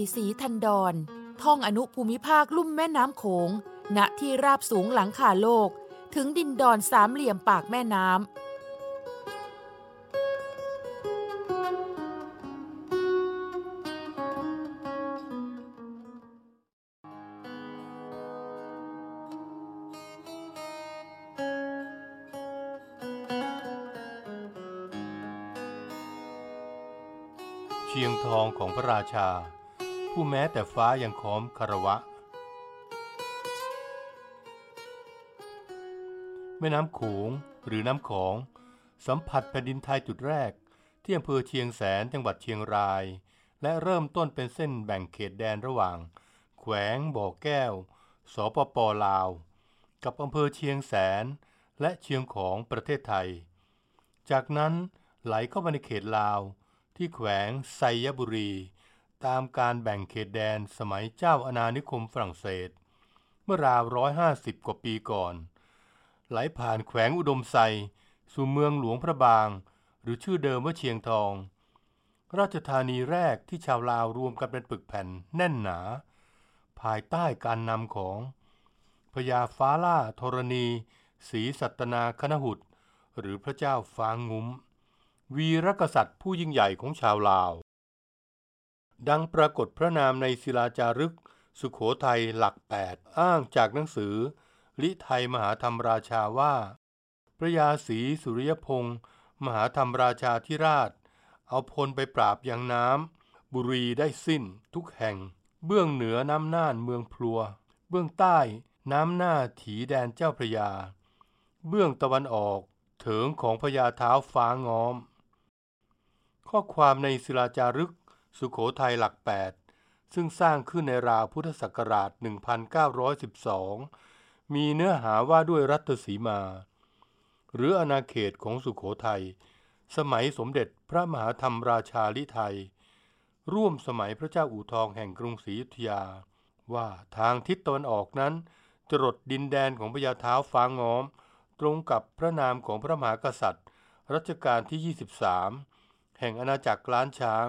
งนาทีสีทันดอนท่องอนุภูมิภาคลุ่มแม่น้ำโขง ณ ที่ราบสูงหลังคาโลก ถึงดินดอนสามเหลี่ยมปากแม่น้ำเชียงทองของพระราชา ผู้แม้แต่ฟ้ายังค้อมคารวะ แม่น้ำโขงหรือน้ำของ สัมผัสแผ่นดินไทยจุดแรก ที่อำเภอเชียงแสนจังหวัดเชียงราย และเริ่มต้นเป็นเส้นแบ่งเขตแดนระหว่าง แขวงบ่อแก้ว สปปลาว กับอำเภอเชียงแสน และเชียงของประเทศไทย จากนั้นไหลเข้ามาในเขตลาว ที่แขวงไซยบุรี ตามการแบ่งเขตแดนสมัยเจ้าอาณานิคมฝรั่งเศส เมื่อราวร้อยห้าสิบกว่าปีก่อน ไหลผ่านแขวงอุดมไซสู่เมืองหลวงพระบาง หรือชื่อเดิมว่าเชียงทอง ราชธานีแรกที่ชาวลาวรวมกันเป็นปึกแผ่นแน่นหนา ภายใต้การนำของพญาฟ้าล่าธรณีศรีสัตนาคณหุตหรือพระเจ้าฟางงุ้ม วีรกษัตริย์ผู้ยิ่งใหญ่ของชาวลาว ดังปรากฏพระนามในศิลาจารึก สุขโขทัยหลักแปดอ้างจากหนังสือ ลิไทยมหาธรรมราชาว่า พระยาศรีสุริยพงศ์มหาธรรมราชาธิราช เอาพลไปปราบยังน้ำบุรีได้สิ้นทุกแห่ง เบื้องเหนือน้ำน่านเมืองพลัว เบื้องใต้น้ำหน้าถีแดนเจ้าพระยา เบื้องตะวันออกเถิงของพญาเท้าฟ้างอม ข้อความในศิลาจารึก สุขโขทัยหลัก 8 ซึ่งสร้างขึ้นในราวพุทธศักราช 1912 มีเนื้อหาว่าด้วยรัตสีมา หรืออาณาเขตของสุขโขทัย สมัยสมเด็จพระมหาธรรมราชาลิไทย ร่วมสมัยพระเจ้าอู่ทองแห่งกรุงศรีอยุธยา ว่าทางทิศตะวันออกนั้น จรดดินแดนของพญาเท้าฟ้างงอม ตรงกับพระนามของพระมหากษัตริย์ รัชกาลที่ 23 แห่งอาณาจักรล้านช้าง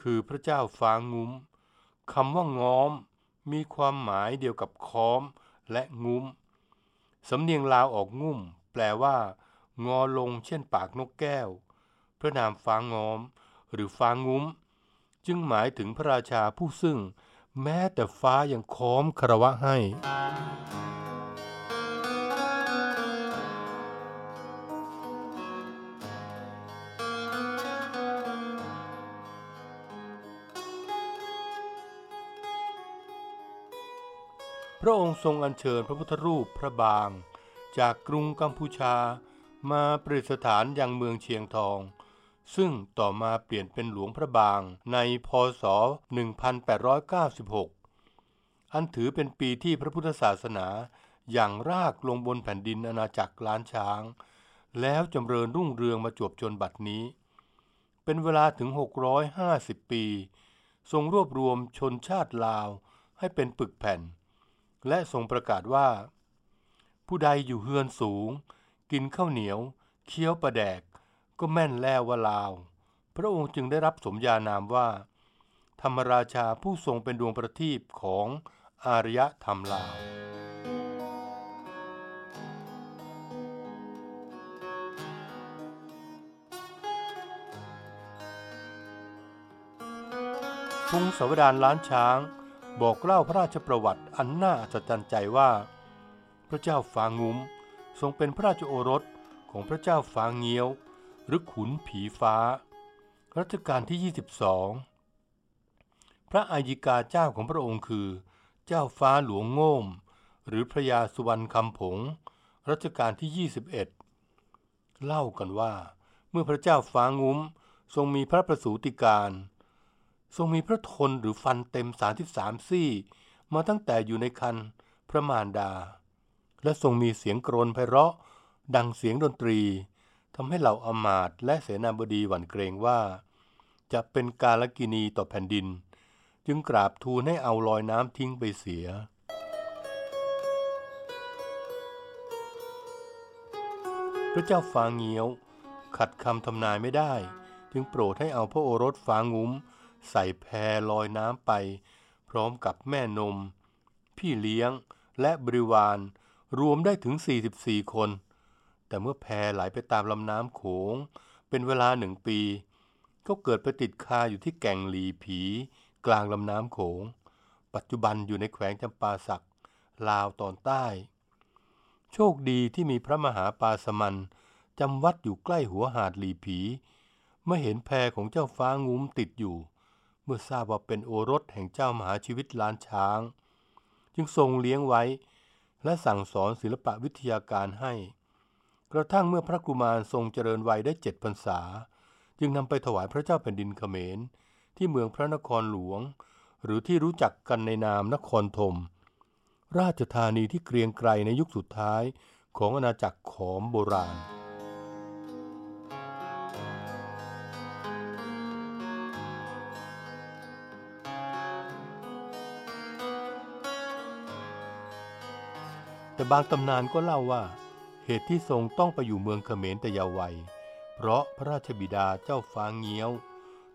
คือพระเจ้าฟางงุ้มคำว่างอม มีความหมายเดียวกับค้อมและงุ้ม สำเนียงลาวออกงุ่ม แปลว่า งอลงเช่นปากนกแก้ว พระนามฟางงอม หรือฟางงุ้ม จึงหมายถึงพระราชาผู้ซึ่ง แม้แต่ฟ้ายังค้อมคารวะให้ พระองค์ทรงอัญเชิญพระพุทธรูปพระบาง จากกรุงกัมพูชา มาประดิษฐานยังเมืองเชียงทอง ซึ่งต่อมาเปลี่ยนเป็นหลวงพระบางในพศ 1896 อันถือเป็นปีที่พระพุทธศาสนาอย่างรากลงบนแผ่นดินอาณาจักรล้านช้าง แล้วจำเริญรุ่งเรืองมาจวบจนบัดนี้ เป็นเวลาถึง 650 ปี ทรงรวบรวมชนชาติลาวให้เป็นปึกแผ่น และทรงประกาศว่า ผู้ใดอยู่เฮือนสูง กินข้าวเหนียว เคี้ยวประแดก ก็แม่นแล้วว่าลาว พระองค์จึงได้รับสมญานามว่า ธรรมราชาผู้ทรงเป็นดวงประทีปของอารยธรรมลาวพงศาวดารล้านช้าง บอกเล่าพระราชประวัติอันน่าอัศจรรย์ใจว่า พระเจ้าฟางงุ้มทรงเป็นพระราชโอรสของพระเจ้าฟางเงี้ยว หรือขุนผีฟ้า รัชกาลที่ 22 พระอายิกาเจ้าของพระองค์คือ เจ้าฟ้าหลวงโง่ม หรือพระยาสุวรรณคำผง รัชกาลที่ 21 เล่ากันว่า เมื่อพระเจ้าฟ้างุ้มทรงมีพระประสูติการ ทรงมีพระทนหรือฟันเต็ม 33 ซี่ มาตั้งแต่อยู่ในคันพระมารดา และทรงมีเสียงกรนไพเราะ ดังเสียงดนตรีทำให้เหล่าอมาตและเสนาบดีหวั่นเกรงว่า จะเป็นกาลกินีต่อแผ่นดิน จึงกราบทูลให้เอาลอยน้ำทิ้งไปเสียพระเจ้าฟางเงียว ขัดคำทำนายไม่ได้ จึงโปรดให้เอาพระโอรสฟางุ้ม ใส่แพลอยน้ำไป พร้อมกับแม่นม พี่เลี้ยงและบริวารรวมได้ถึง 44 คน แต่เมื่อแพไหลไปตามลำน้ำโขง เป็นเวลาหนึ่งปี ก็เกิดไปติดคาอยู่ที่แก่งหลีผี กลางลำน้ำโขง ปัจจุบันอยู่ในแขวงจำปาสัก ลาวตอนใต้ โชคดีที่มีพระมหาปาสมันจำวัดอยู่ใกล้หัวหาดหลีผี เมื่อเห็นแพของเจ้าฟ้างุ้มติดอยู่ เมื่อทราบว่าเป็นโอรสแห่งเจ้ามหาชีวิตล้านช้าง จึงทรงเลี้ยงไว้ และสั่งสอนศิลปะวิทยาการให้ กระทั่งเมื่อพระกุมารทรงเจริญวัยได้เจ็ดพรรษา จึงนำไปถวายพระเจ้าแผ่นดินเขมร ที่เมืองพระนครหลวง หรือที่รู้จักกันในนามนครธมราชธานีที่เกรียงไกรในยุคสุดท้ายของอาณาจักรขอมโบราณ แต่บางตำนานก็เล่าว่า เหตุที่ทรงต้องไปอยู่เมืองเขมรแต่เยาว์วัย เพราะพระราชบิดาเจ้าฟ้างเงี้ยว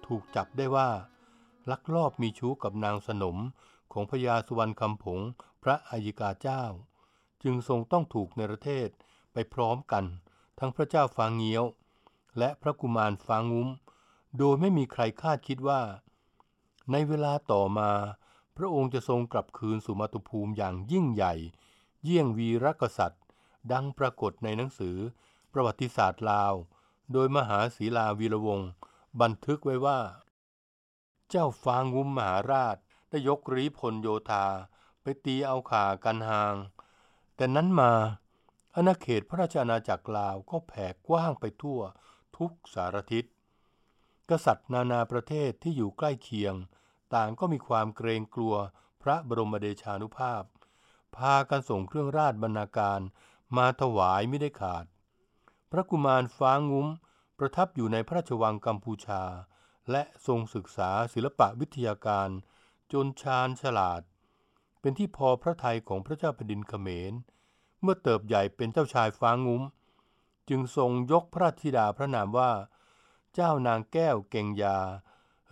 ถูกจับได้ว่า ลักลอบมีชู้กับนางสนมของพญาสุวรรณคำผงพระอัยกาเจ้า จึงทรงต้องถูกในประเทศไปพร้อมกัน ทั้งพระเจ้าฟางเงี้ยว และพระกุมารฟางงุ้ม โดยไม่มีใครคาดคิดว่า ในเวลาต่อมา พระองค์จะทรงกลับคืนสู่มาตุภูมิอย่างยิ่งใหญ่ เยี่ยงวีรกษัตริย์ ดังปรากฏในหนังสือ ประวัติศาสตร์ลาว โดยมหาศีลาวีระวงศ์บันทึกไว้ว่า เจ้าฟางุ้มมหาราชได้ยกรีพลโยธาไปตีเอาขากันหาง แต่นั้นมาอาณาเขตพระราชอาณาจักรลาวก็แผ่กว้างไปทั่วทุกสารทิศ กษัตริย์นานาประเทศที่อยู่ใกล้เคียง ต่างก็มีความเกรงกลัวพระบรมเดชานุภาพ พากันส่งเครื่องราชบรรณาการมาถวายไม่ได้ขาด พระกุมารฟ้างุ้มประทับอยู่ในพระราชวังกัมพูชา และทรงศึกษาศิลปะวิทยาการ จนชาญฉลาด เป็นที่พอพระทัยของพระเจ้าแผ่นดินเขมร เมื่อเติบใหญ่เป็นเจ้าชายฟ้างุ้ม จึงทรงยกพระธิดาพระนามว่า เจ้านางแก้วเก่งยา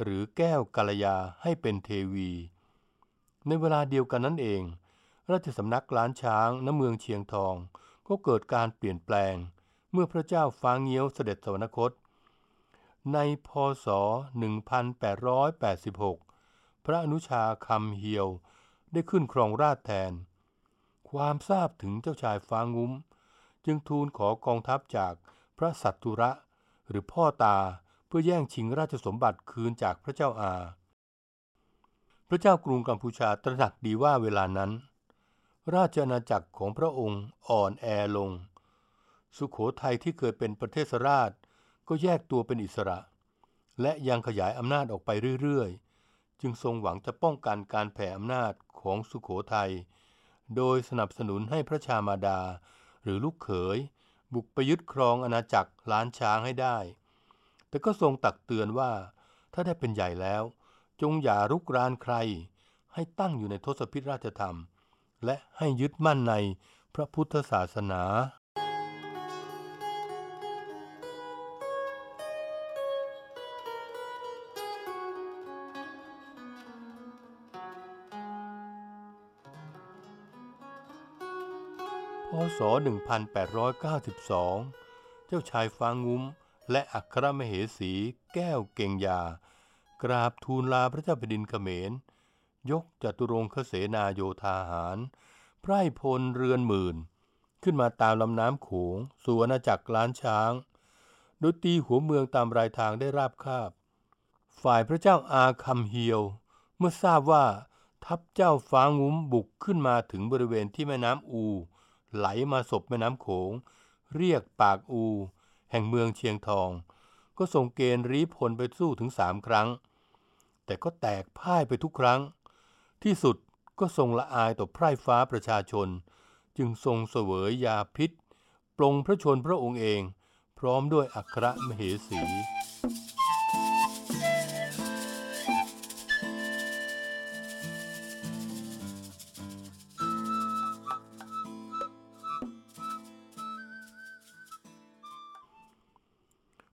หรือแก้วกัลยาให้เป็นเทวี ในเวลาเดียวกันนั้นเอง ราชสำนักล้านช้างณเมืองเชียงทอง ก็เกิดการเปลี่ยนแปลง เมื่อพระเจ้าฟ้าเงี้ยวเสด็จสวรรคต ในพศ 1886 พระอนุชาคำเฮียวได้ขึ้นครองราชแทน ความทราบถึงเจ้าชายฟ้างุ้ม จึงทูลขอกองทัพจากพระสัตตุระหรือพ่อตาเพื่อแย่งชิงราชสมบัติคืนจากพระเจ้าอา พระเจ้ากรุงกัมพูชาตระหนักดีว่าเวลานั้น ราชอาณาจักรของพระองค์อ่อนแอลง สุขโขทัยที่เคยเป็นประเทศราชก็แยกตัวเป็นอิสระ และยังขยายอำนาจออกไปเรื่อยๆ จึงทรงหวังจะป้องกันการแผ่อำนาจของสุขโขทัย โดยสนับสนุนให้พระชามาดา หรือลูกเขย บุกไปยึดครองอาณาจักรล้านช้างให้ได้ แต่ก็ทรงตักเตือนว่าถ้าได้เป็นใหญ่แล้ว จงอย่ารุกรานใคร ให้ตั้งอยู่ในทศพิธราชธรรม และให้ยึดมั่นในพระพุทธศาสนา พศ 1892 เจ้าชายฟางงุ้ม และอัครมเหสีแก้วเก่งยา กราบทูลลาพระเจ้าแผ่นดินเขมร ยกจตุรงคเสนาโยธาหาร ไพร่พลเรือนหมื่น ขึ้นมาตามลำน้ำโขงสู่อาณาจักรล้านช้าง โดยตีหัวเมืองตามรายทางได้ราบคาบ ฝ่ายพระเจ้าอาคำเฮียว เมื่อทราบว่าทัพเจ้าฟ้างุ้มบุกขึ้นมาถึงบริเวณที่แม่น้ำอู ไหลมาศพแม่น้ำโขง เรียกปากอู แห่งเมืองเชียงทอง ก็ส่งเกณฑ์รีพลไปสู้ถึงสามครั้ง แต่ก็แตกพ่ายไปทุกครั้ง ที่สุดก็ทรงละอายต่อไพร่ฟ้าประชาชน จึงทรงเสวยยาพิษปลงพระชนพระองค์เอง พร้อมด้วยอัครมเหสี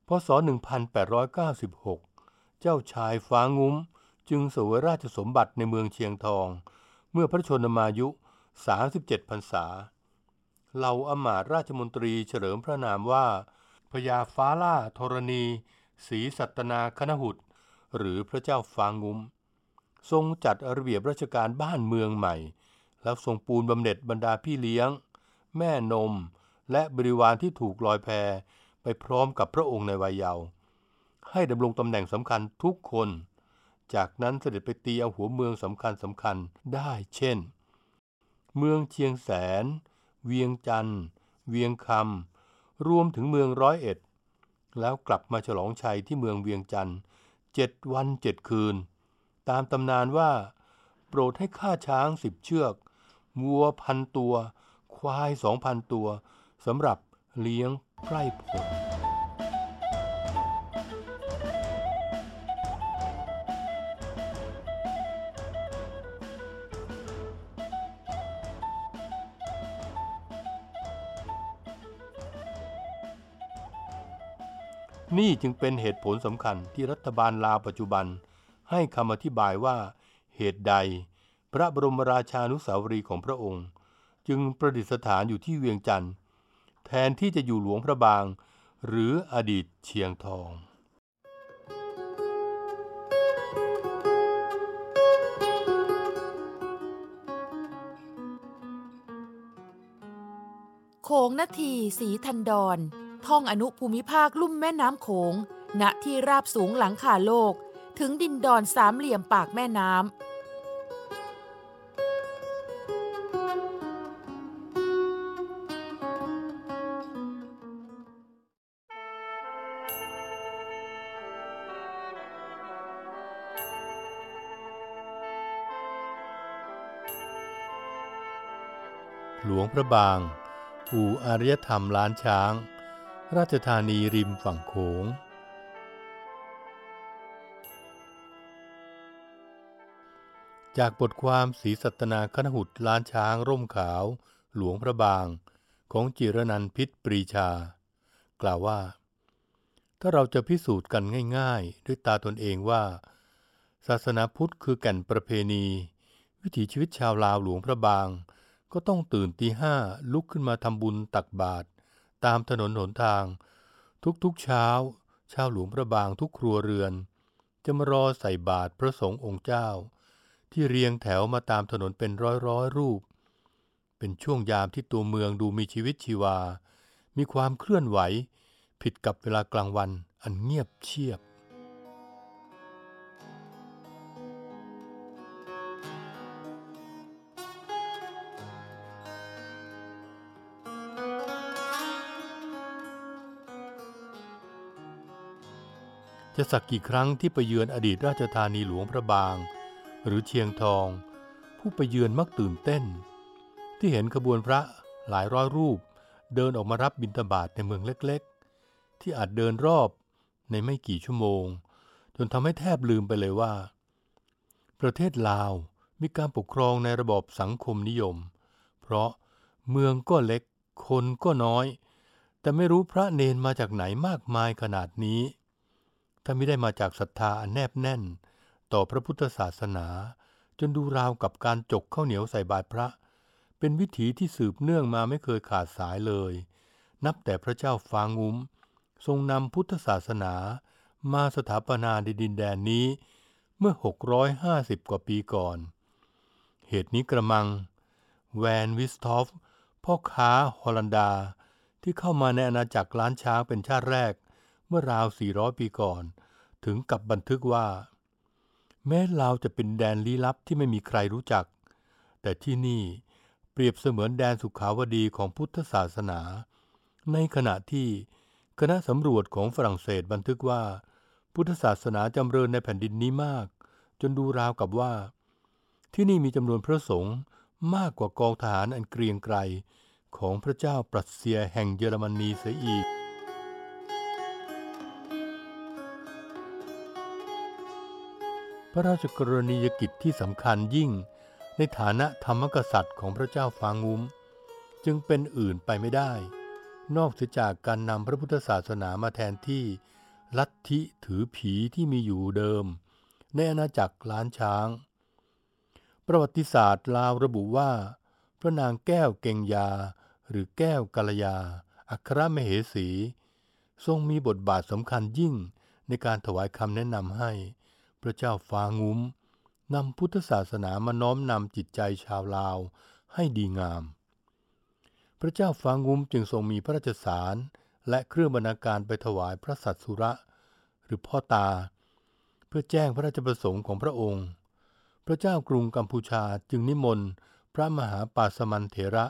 พศ 1896 เจ้าชายฟ้างุ้ม จึงเสวยราชสมบัติในเมืองเชียงทอง เมื่อพระชนมายุ 37พรรษาเหล่าอำมาตย์ราชมนตรีเฉลิมพระนามว่าพญาฟ้าล่าธรณีศรีสัตนาคณหุตหรือพระเจ้าฟางุ้ม ทรงจัดระเบียบราชการบ้านเมืองใหม่ แล้วทรงปูนบำเหน็จบรรดาพี่เลี้ยง แม่นม และบริวารที่ถูกลอยแพไปพร้อมกับพระองค์ในวัยเยาว์ให้ดำรงตำแหน่งสำคัญทุกคน จากนั้นเสด็จไปตีเอาหัวเมืองสำคัญสำคัญได้เช่น เมืองเชียงแสน เวียงจันทร์ เวียงคำรวมถึงเมืองร้อยเอ็ด แล้วกลับมาฉลองชัยที่เมืองเวียงจันทร์เจ็ดวันเจ็ดคืน ตามตำนานว่า โปรดให้ฆ่าช้างสิบเชือกวัวพันตัว ควายสองพันตัวสำหรับเลี้ยงไพร่ผล นี่จึงเป็นเหตุผลสำคัญที่รัฐบาลลาวปัจจุบัน ให้คำอธิบายว่า เหตุใด พระบรมราชานุสาวรีของพระองค์ จึงประดิษฐานอยู่ที่เวียงจันทร์แทนที่จะอยู่หลวงพระบาง หรืออดีตเชียงทองโขงนาทีสีทันดอน ท่องอนุภูมิภาคลุ่มแม่น้ำโขง ณ ที่ราบสูงหลังคาโลก ถึงดินดอนสามเหลี่ยมปากแม่น้ำหลวงพระบาง อู่อารยธรรมล้านช้าง ราชธานีริมฝั่งโขง จากบทความศีสัตนาคณหุตล้านช้างร่มขาว หลวงพระบางของจิรนันพิษปรีชา กล่าวว่า ถ้าเราจะพิสูจน์กันง่ายๆ ด้วยตาตนเองว่า ศาสนาพุทธคือแก่นประเพณี วิถีชีวิตชาวลาวหลวงพระบาง ก็ต้องตื่นตีห้าลุกขึ้นมาทำบุญตักบาตร ตามถนนหนทาง ทุกๆเช้า ชาวหลวงพระบางทุกครัวเรือน จะมารอใส่บาตรพระสงฆ์องค์เจ้า ที่เรียงแถวมาตามถนนเป็นร้อยร้อยรูป เป็นช่วงยามที่ตัวเมืองดูมีชีวิตชีวา มีความเคลื่อนไหว ผิดกับเวลากลางวันอันเงียบเชียบ จะสักกี่ครั้งที่ไปเยือนอดีตราชธานีหลวงพระบาง หรือเชียงทอง ผู้ไปเยือนมักตื่นเต้น ที่เห็นขบวนพระหลายร้อยรูป เดินออกมารับบิณฑบาตในเมืองเล็กๆ ที่อาจเดินรอบในไม่กี่ชั่วโมง จนทำให้แทบลืมไปเลยว่า ประเทศลาวมีการปกครองในระบอบสังคมนิยม เพราะเมืองก็เล็กคนก็น้อย แต่ไม่รู้พระเนนมาจากไหนมากมายขนาดนี้ ถ้าไม่ได้มาจากศรัทธาอันแนบแน่น ต่อพระพุทธศาสนา จนดูราวกับการจกข้าวเหนียวใส่บาตรพระ เป็นวิถีที่สืบเนื่องมาไม่เคยขาดสายเลย นับแต่พระเจ้าฟางุ้ม ทรงนำพุทธศาสนามาสถาปนาในดินแดนนี้ เมื่อ 650 กว่าปีก่อน เหตุนี้กระมัง แวนวิสทอฟพ่อค้าฮอลันดาที่เข้ามาในอาณาจักรล้านช้างเป็นชาติแรก มื่อราว 400 ปีก่อน ถึงกับบันทึกว่า แม้ลาวจะเป็นแดนลี้ลับที่ไม่มีใครรู้จัก แต่ที่นี่เปรียบเสมือนแดนสุขาวดีของพุทธศาสนา ในขณะที่คณะสำรวจของฝรั่งเศสบันทึกว่า พุทธศาสนาจำเริญในแผ่นดินนี้มาก จนดูราวกับว่า ที่นี่มีจำนวนพระสงฆ์มากกว่ากองทหารอันเกรียงไกรของพระเจ้าปรัสเซียแห่งเยอรมนีเสียอีก พระราชกรณียกิจที่สำคัญยิ่ง ในฐานะธรรมกษัตริย์ของพระเจ้าฟางุ้ม จึงเป็นอื่นไปไม่ได้ นอกเสียจากการนำพระพุทธศาสนามาแทนที่ลัทธิถือผีที่มีอยู่เดิม ในอาณาจักรล้านช้าง ประวัติศาสตร์ลาวระบุว่า พระนางแก้วเก่งยา หรือแก้วกาลยา อัครมเหสี ทรงมีบทบาทสำคัญยิ่งในการถวายคำแนะนำให้ พระเจ้าฟางุ้มนำพุทธศาสนามาน้อมนำจิตใจชาวลาวให้ดีงาม พระเจ้าฟางุ้มจึงทรงมีพระราชสารและเครื่องบรรณาการไปถวายพระสัตสุระ หรือพ่อตา เพื่อแจ้งพระราชประสงค์ของพระองค์ พระเจ้ากรุงกัมพูชาจึงนิมนต์ พระมหาปาสมันเถระ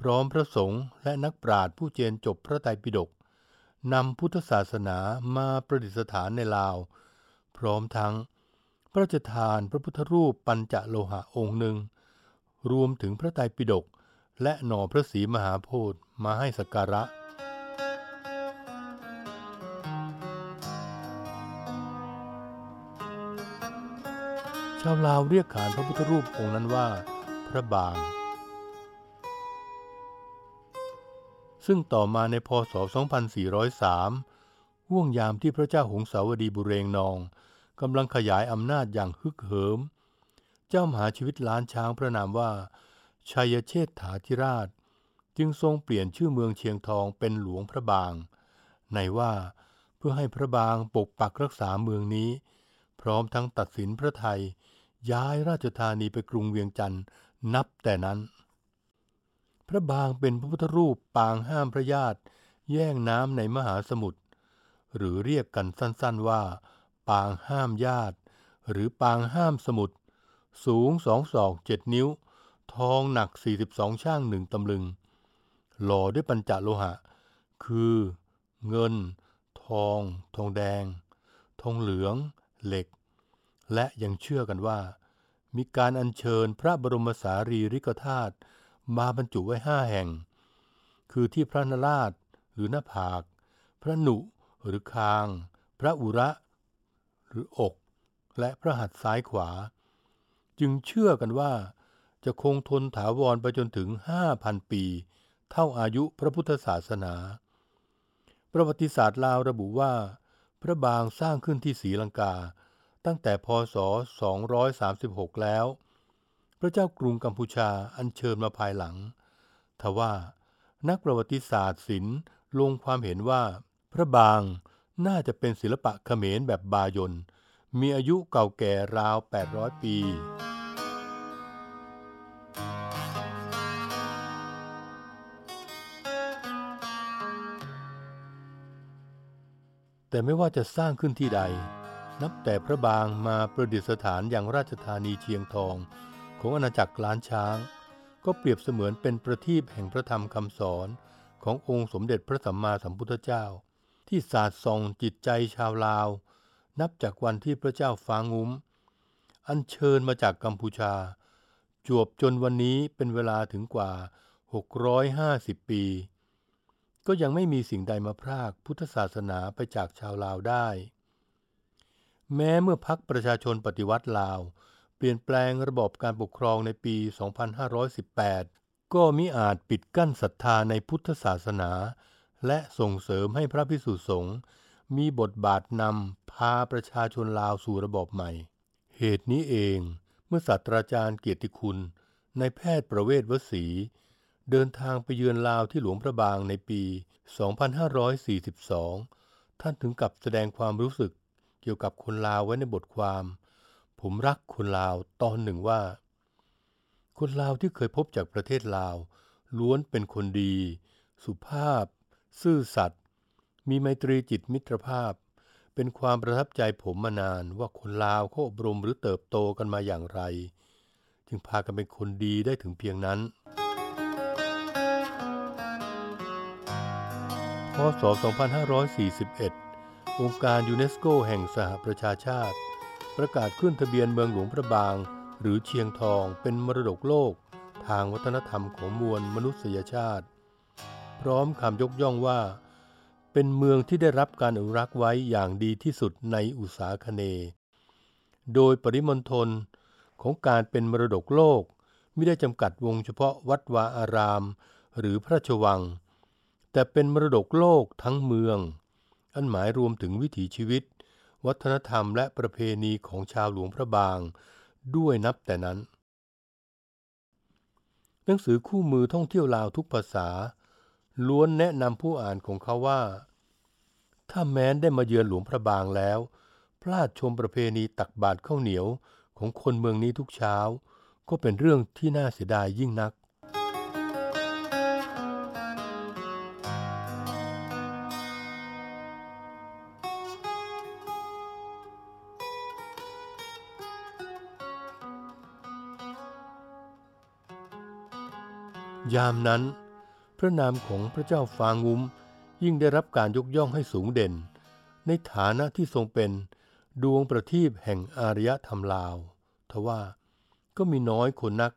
พร้อมพระสงฆ์และนักปราชญ์ผู้เจนจบพระไตรปิฎกนำพุทธศาสนามาประดิษฐานในลาว พร้อมทั้ง พระราชทานพระพุทธรูปปัญจโลหะองค์หนึ่ง รวมถึงพระไตรปิฎกและหน่อพระศรีมหาโพธิ์มาให้สักการะชาวลาวเรียกขานพระพุทธรูปองค์นั้นว่า พระบาง ซึ่งต่อมาในพศ 2403ห่วงยามที่พระเจ้าหงสาวดีบุเรงนอง กำลังขยายอำนาจอย่างฮึกเหิม เจ้ามหาชีวิตล้านช้างพระนามว่า ชัยเชษฐาธิราช จึงทรงเปลี่ยนชื่อเมืองเชียงทองเป็นหลวงพระบาง ในว่าเพื่อให้พระบางปกปักรักษาเมืองนี้ พร้อมทั้งตัดสินพระไทย ย้ายราชธานีไปกรุงเวียงจันทร์นับแต่นั้น พระบางเป็นพระพุทธรูปปางห้ามพระญาติแย่งน้ำในมหาสมุทรหรือเรียกกันสั้นๆว่า ปางห้ามญาติ หรือปางห้ามสมุทรสูงสองศอกเจ็ดนิ้ว ทองหนัก 42 ช่างหนึ่งตำลึง หล่อด้วยปัญจโลหะ คือ เงิน ทอง ทองแดง ทองเหลือง เหล็ก และยังเชื่อกันว่า มีการอัญเชิญพระบรมสารีริกธาตุมาบรรจุไว้ห้าแห่ง คือที่พระนราชหรือหน้าผาก พระหนุหรือคาง พระอุระ หรืออก และพระหัตถ์ซ้ายขวา จึงเชื่อกันว่า จะคงทนถาวรไปจนถึง 5,000 ปี เท่าอายุพระพุทธศาสนา ประวัติศาสตร์ลาวระบุว่า พระบางสร้างขึ้นที่ศรีลังกา ตั้งแต่พศ 236 แล้ว พระเจ้ากรุงกัมพูชาอัญเชิญมาภายหลัง ทว่านักประวัติศาสตร์ศิลป์ลงความเห็นว่าพระบาง น่าจะเป็นศิลปะเขมรแบบบายน มีอายุเก่าแก่ราว 800 ปี แต่ไม่ว่าจะสร้างขึ้นที่ใด นับแต่พระบางมาประดิษฐานอย่างราชธานีเชียงทอง ของอาณาจักรล้านช้าง ก็เปรียบเสมือนเป็นประทีปแห่งพระธรรมคำสอนขององค์สมเด็จพระสัมมาสัมพุทธเจ้า ที่สาดส่องจิตใจชาวลาว นับจากวันที่พระเจ้าฟางุ้ม อัญเชิญมาจากกัมพูชา จวบจนวันนี้เป็นเวลาถึงกว่า 650 ปี ก็ยังไม่มีสิ่งใดมาพรากพุทธศาสนาไปจากชาวลาวได้ แม้เมื่อพักประชาชนปฏิวัติลาว เปลี่ยนแปลงระบบการปกครองในปี 2518 ก็มิอาจปิดกั้นศรัทธาในพุทธศาสนา และส่งเสริมให้พระพิสุสงฆ์มีบทบาทนำพาประชาชนลาวสู่ระบบใหม่ เหตุนี้เองเมื่อศาสตราจารย์เกียรติคุณในายแพทย์ประเวศวสี เดินทางไปเยือนลาวที่หลวงพระบางในปี 2542 ท่านถึงกับแสดงความรู้สึกเกี่ยวกับคนลาวไว้ในบทความ ผมรักคนลาวตอนหนึ่งว่า คนลาวที่เคยพบจากประเทศลาว ล้วนเป็นคนดี สุภาพ ซื่อสัตย์มีไมตรีจิตมิตรภาพ เป็นความประทับใจผมมานานว่าคนลาวเขาอบรมหรือเติบโตกันมาอย่างไร จึงพากันเป็นคนดีได้ถึงเพียงนั้นพศ 2541 องค์การยูเนสโกแห่งสหประชาชาติ ประกาศขึ้นทะเบียนเมืองหลวงพระบาง หรือเชียงทองเป็นมรดกโลก ทางวัฒนธรรมของมวลมนุษยชาติ พร้อมคำยกย่องว่า เป็นเมืองที่ได้รับการอนุรักษ์ไว้อย่างดีที่สุดในอุตสาคเน โดยปริมณฑลของการเป็นมรดกโลกไม่ได้จำกัดวงเฉพาะวัดวาอาราม หรือพระราชวัง แต่เป็นมรดกโลกทั้งเมือง อันหมายรวมถึงวิถีชีวิต วัฒนธรรมและประเพณีของชาวหลวงพระบาง ด้วยนับแต่นั้น หนังสือคู่มือท่องเที่ยวลาวทุกภาษา ล้วนแนะนำผู้อ่านของเขาว่า ถ้าแม้นได้มาเยือนหลวงพระบางแล้ว พลาดชมประเพณีตักบาตรข้าวเหนียวของคนเมืองนี้ทุกเช้า ก็เป็นเรื่องที่น่าเสียดายยิ่งนักยามนั้น พระนามของพระเจ้าฟางุ้ม ยิ่งได้รับการยกย่องให้สูงเด่น ในฐานะที่ทรงเป็นดวงประทีปแห่งอารยธรรมลาวทว่าก็มีน้อยคนนัก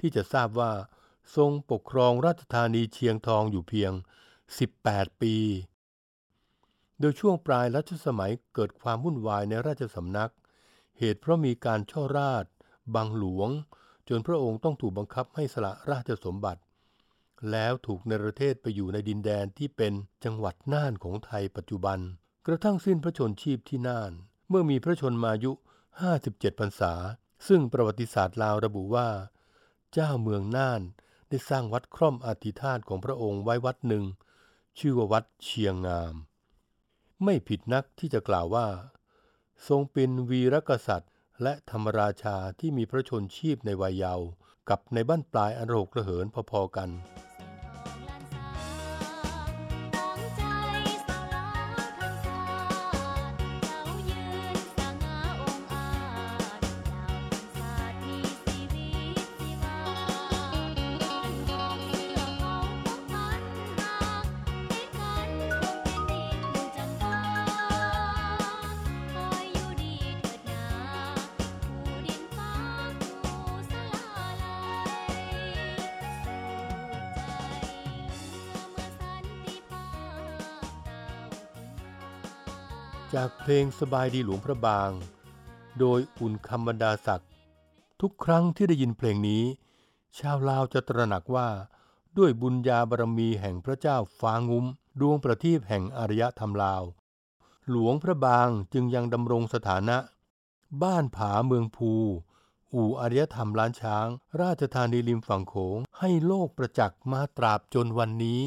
ที่จะทราบว่าทรงปกครองราชธานีเชียงทองอยู่เพียง 18 ปี โดยช่วงปลายรัชสมัยเกิดความวุ่นวายในราชสำนัก เหตุเพราะมีการช่อราชบังหลวง จนพระองค์ต้องถูกบังคับให้สละราชสมบัติ แล้วถูกในประเทศไปอยู่ในดินแดนที่เป็นจังหวัดน่านของไทยปัจจุบัน กระทั่งสิ้นพระชนชีพที่น่าน เมื่อมีพระชนมายุ 57พรรษา ซึ่งประวัติศาสตร์ลาวระบุว่า เจ้าเมืองน่านได้สร้างวัดคร่อมอธิธาตของพระองค์ไว้วัดหนึ่ง ชื่อว่าวัดเชียงงาม ไม่ผิดนักที่จะกล่าวว่า ทรงเป็นวีรกษัตริย์และธรรมราชาที่มีพระชนชีพในวัยเยาว์กับในบ้านปลายอโรกระเหินพอๆกัน จากเพลงสบายดีหลวงพระบาง โดยอุ่นคำบรรดาศักดิ์ทุกครั้งที่ได้ยินเพลงนี้ ชาวลาวจะตระหนักว่า ด้วยบุญญาบารมีแห่งพระเจ้าฟางุ้ม ดวงประทีปแห่งอารยธรรมลาว หลวงพระบางจึงยังดำรงสถานะ บ้านผาเมืองภู อู่อารยธรรมล้านช้าง ราชธานีริมฝั่งโขงให้โลกประจักษ์มาตราบจนวันนี้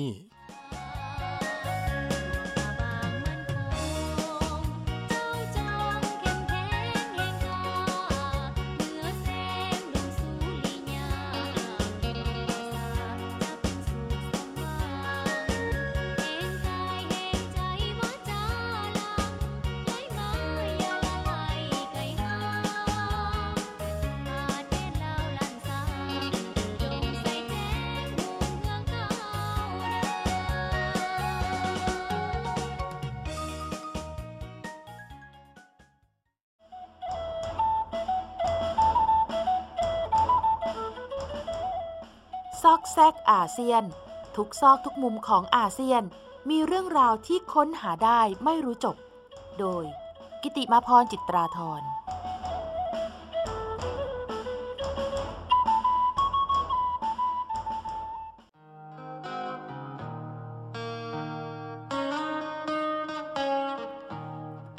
ซอกแซกอาเซียน ทุกซอกทุกมุมของอาเซียน มีเรื่องราวที่ค้นหาได้ไม่รู้จบ โดย กิติมาพรจิตราธร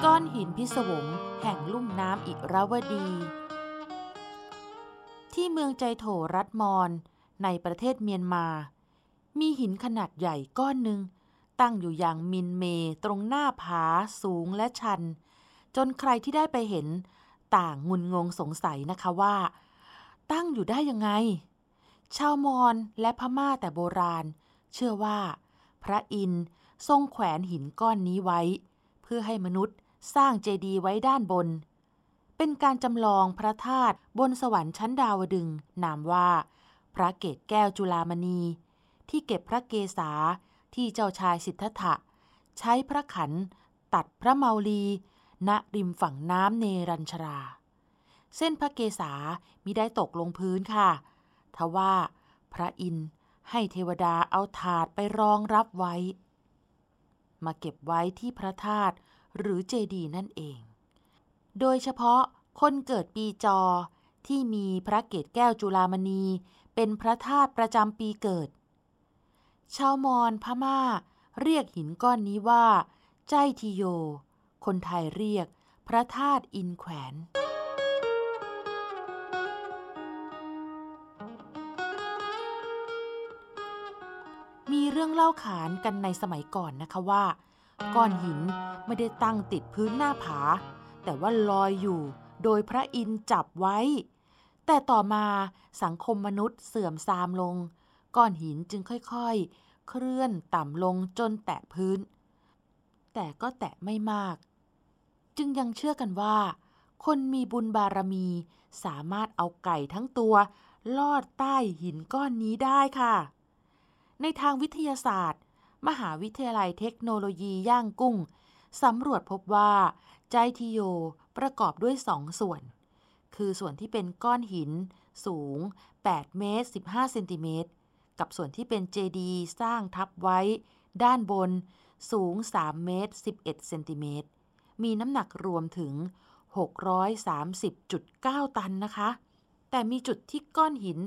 ก้อนหินพิศวงแห่งลุ่มน้ำอิราวดี ที่เมืองใจโถรัฐมอน ในประเทศเมียนมา มีหินขนาดใหญ่ก้อนหนึ่ง ตั้งอยู่อย่างมินเมตรงหน้าผาสูงและชัน จนใครที่ได้ไปเห็น ต่างงุนงงสงสัยนะคะว่า ตั้งอยู่ได้ยังไง ชาวมอญและพม่าแต่โบราณ เชื่อว่า พระอินทร์ทรงแขวนหินก้อนนี้ไว้ เพื่อให้มนุษย์สร้างเจดีย์ไว้ด้านบน เป็นการจำลองพระธาตุบนสวรรค์ชั้นดาวดึงนามว่า พระเกศแก้วจุลามณี ที่เก็บพระเกศาที่เจ้าชายสิทธัตถะ ใช้พระขันตัดพระเมาลี ณริมฝั่งน้ำเนรัญชรา เส้นพระเกศามิได้ตกลงพื้นค่ะ ทว่าพระอินทร์ให้เทวดาเอาถาดไปรองรับไว้ มาเก็บไว้ที่พระธาตุหรือเจดีย์นั่นเอง โดยเฉพาะคนเกิดปีจอที่มีพระเกศแก้วจุลามณี เป็นพระธาตุประจำปีเกิด ชาวมอญพม่า เรียกหินก้อนนี้ว่า ใจทิโย คนไทยเรียกพระธาตุอินแขวน มีเรื่องเล่าขานกันในสมัยก่อนนะคะว่า ก้อนหินไม่ได้ตั้งติดพื้นหน้าผา แต่ว่าลอยอยู่โดยพระอินทร์จับไว้ แต่ต่อมาสังคมมนุษย์เสื่อมทรามลง ก้อนหินจึงค่อยๆ เคลื่อนต่ำลงจนแตะพื้น แต่ก็แตะไม่มาก จึงยังเชื่อกันว่า คนมีบุญบารมีสามารถเอาไก่ทั้งตัว ลอดใต้หินก้อนนี้ได้ค่ะ ในทางวิทยาศาสตร์ มหาวิทยาลัยเทคโนโลยีย่างกุ้งสำรวจพบว่า ใจทิโยประกอบด้วยสองส่วน คือส่วนที่เป็นก้อนหิน สูง 8 เมตร 15 เซนติเมตร กับส่วนที่เป็นเจดีสร้างทับไว้ ด้านบน สูง 3 เมตร 11 เซนติเมตร มีน้ำหนักรวมถึง 630.9 ตันนะคะ แต่มีจุดที่ก้อนหิน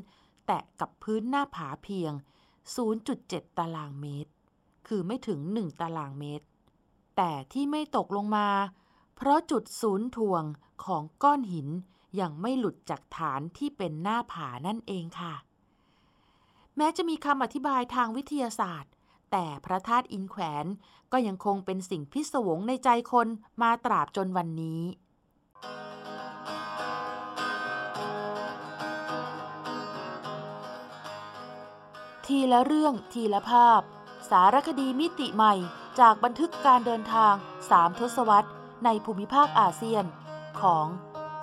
แตะกับพื้นหน้าผาเพียง 0.7 ตารางเมตร คือไม่ถึง 1 ตารางเมตร แต่ที่ไม่ตกลงมา เพราะจุดศูนย์ถ่วงของก้อนหิน ยังไม่หลุดจากฐานที่เป็นหน้าผานั่นเองค่ะ แม้จะมีคำอธิบายทางวิทยาศาสตร์ แต่พระธาตุอินแขวนก็ยังคงเป็นสิ่งพิศวงในใจคนมาตราบจนวันนี้ทีละเรื่องทีละภาพ สารคดีมิติใหม่จากบันทึกการเดินทางสามทศวรรษในภูมิภาคอาเซียน ของ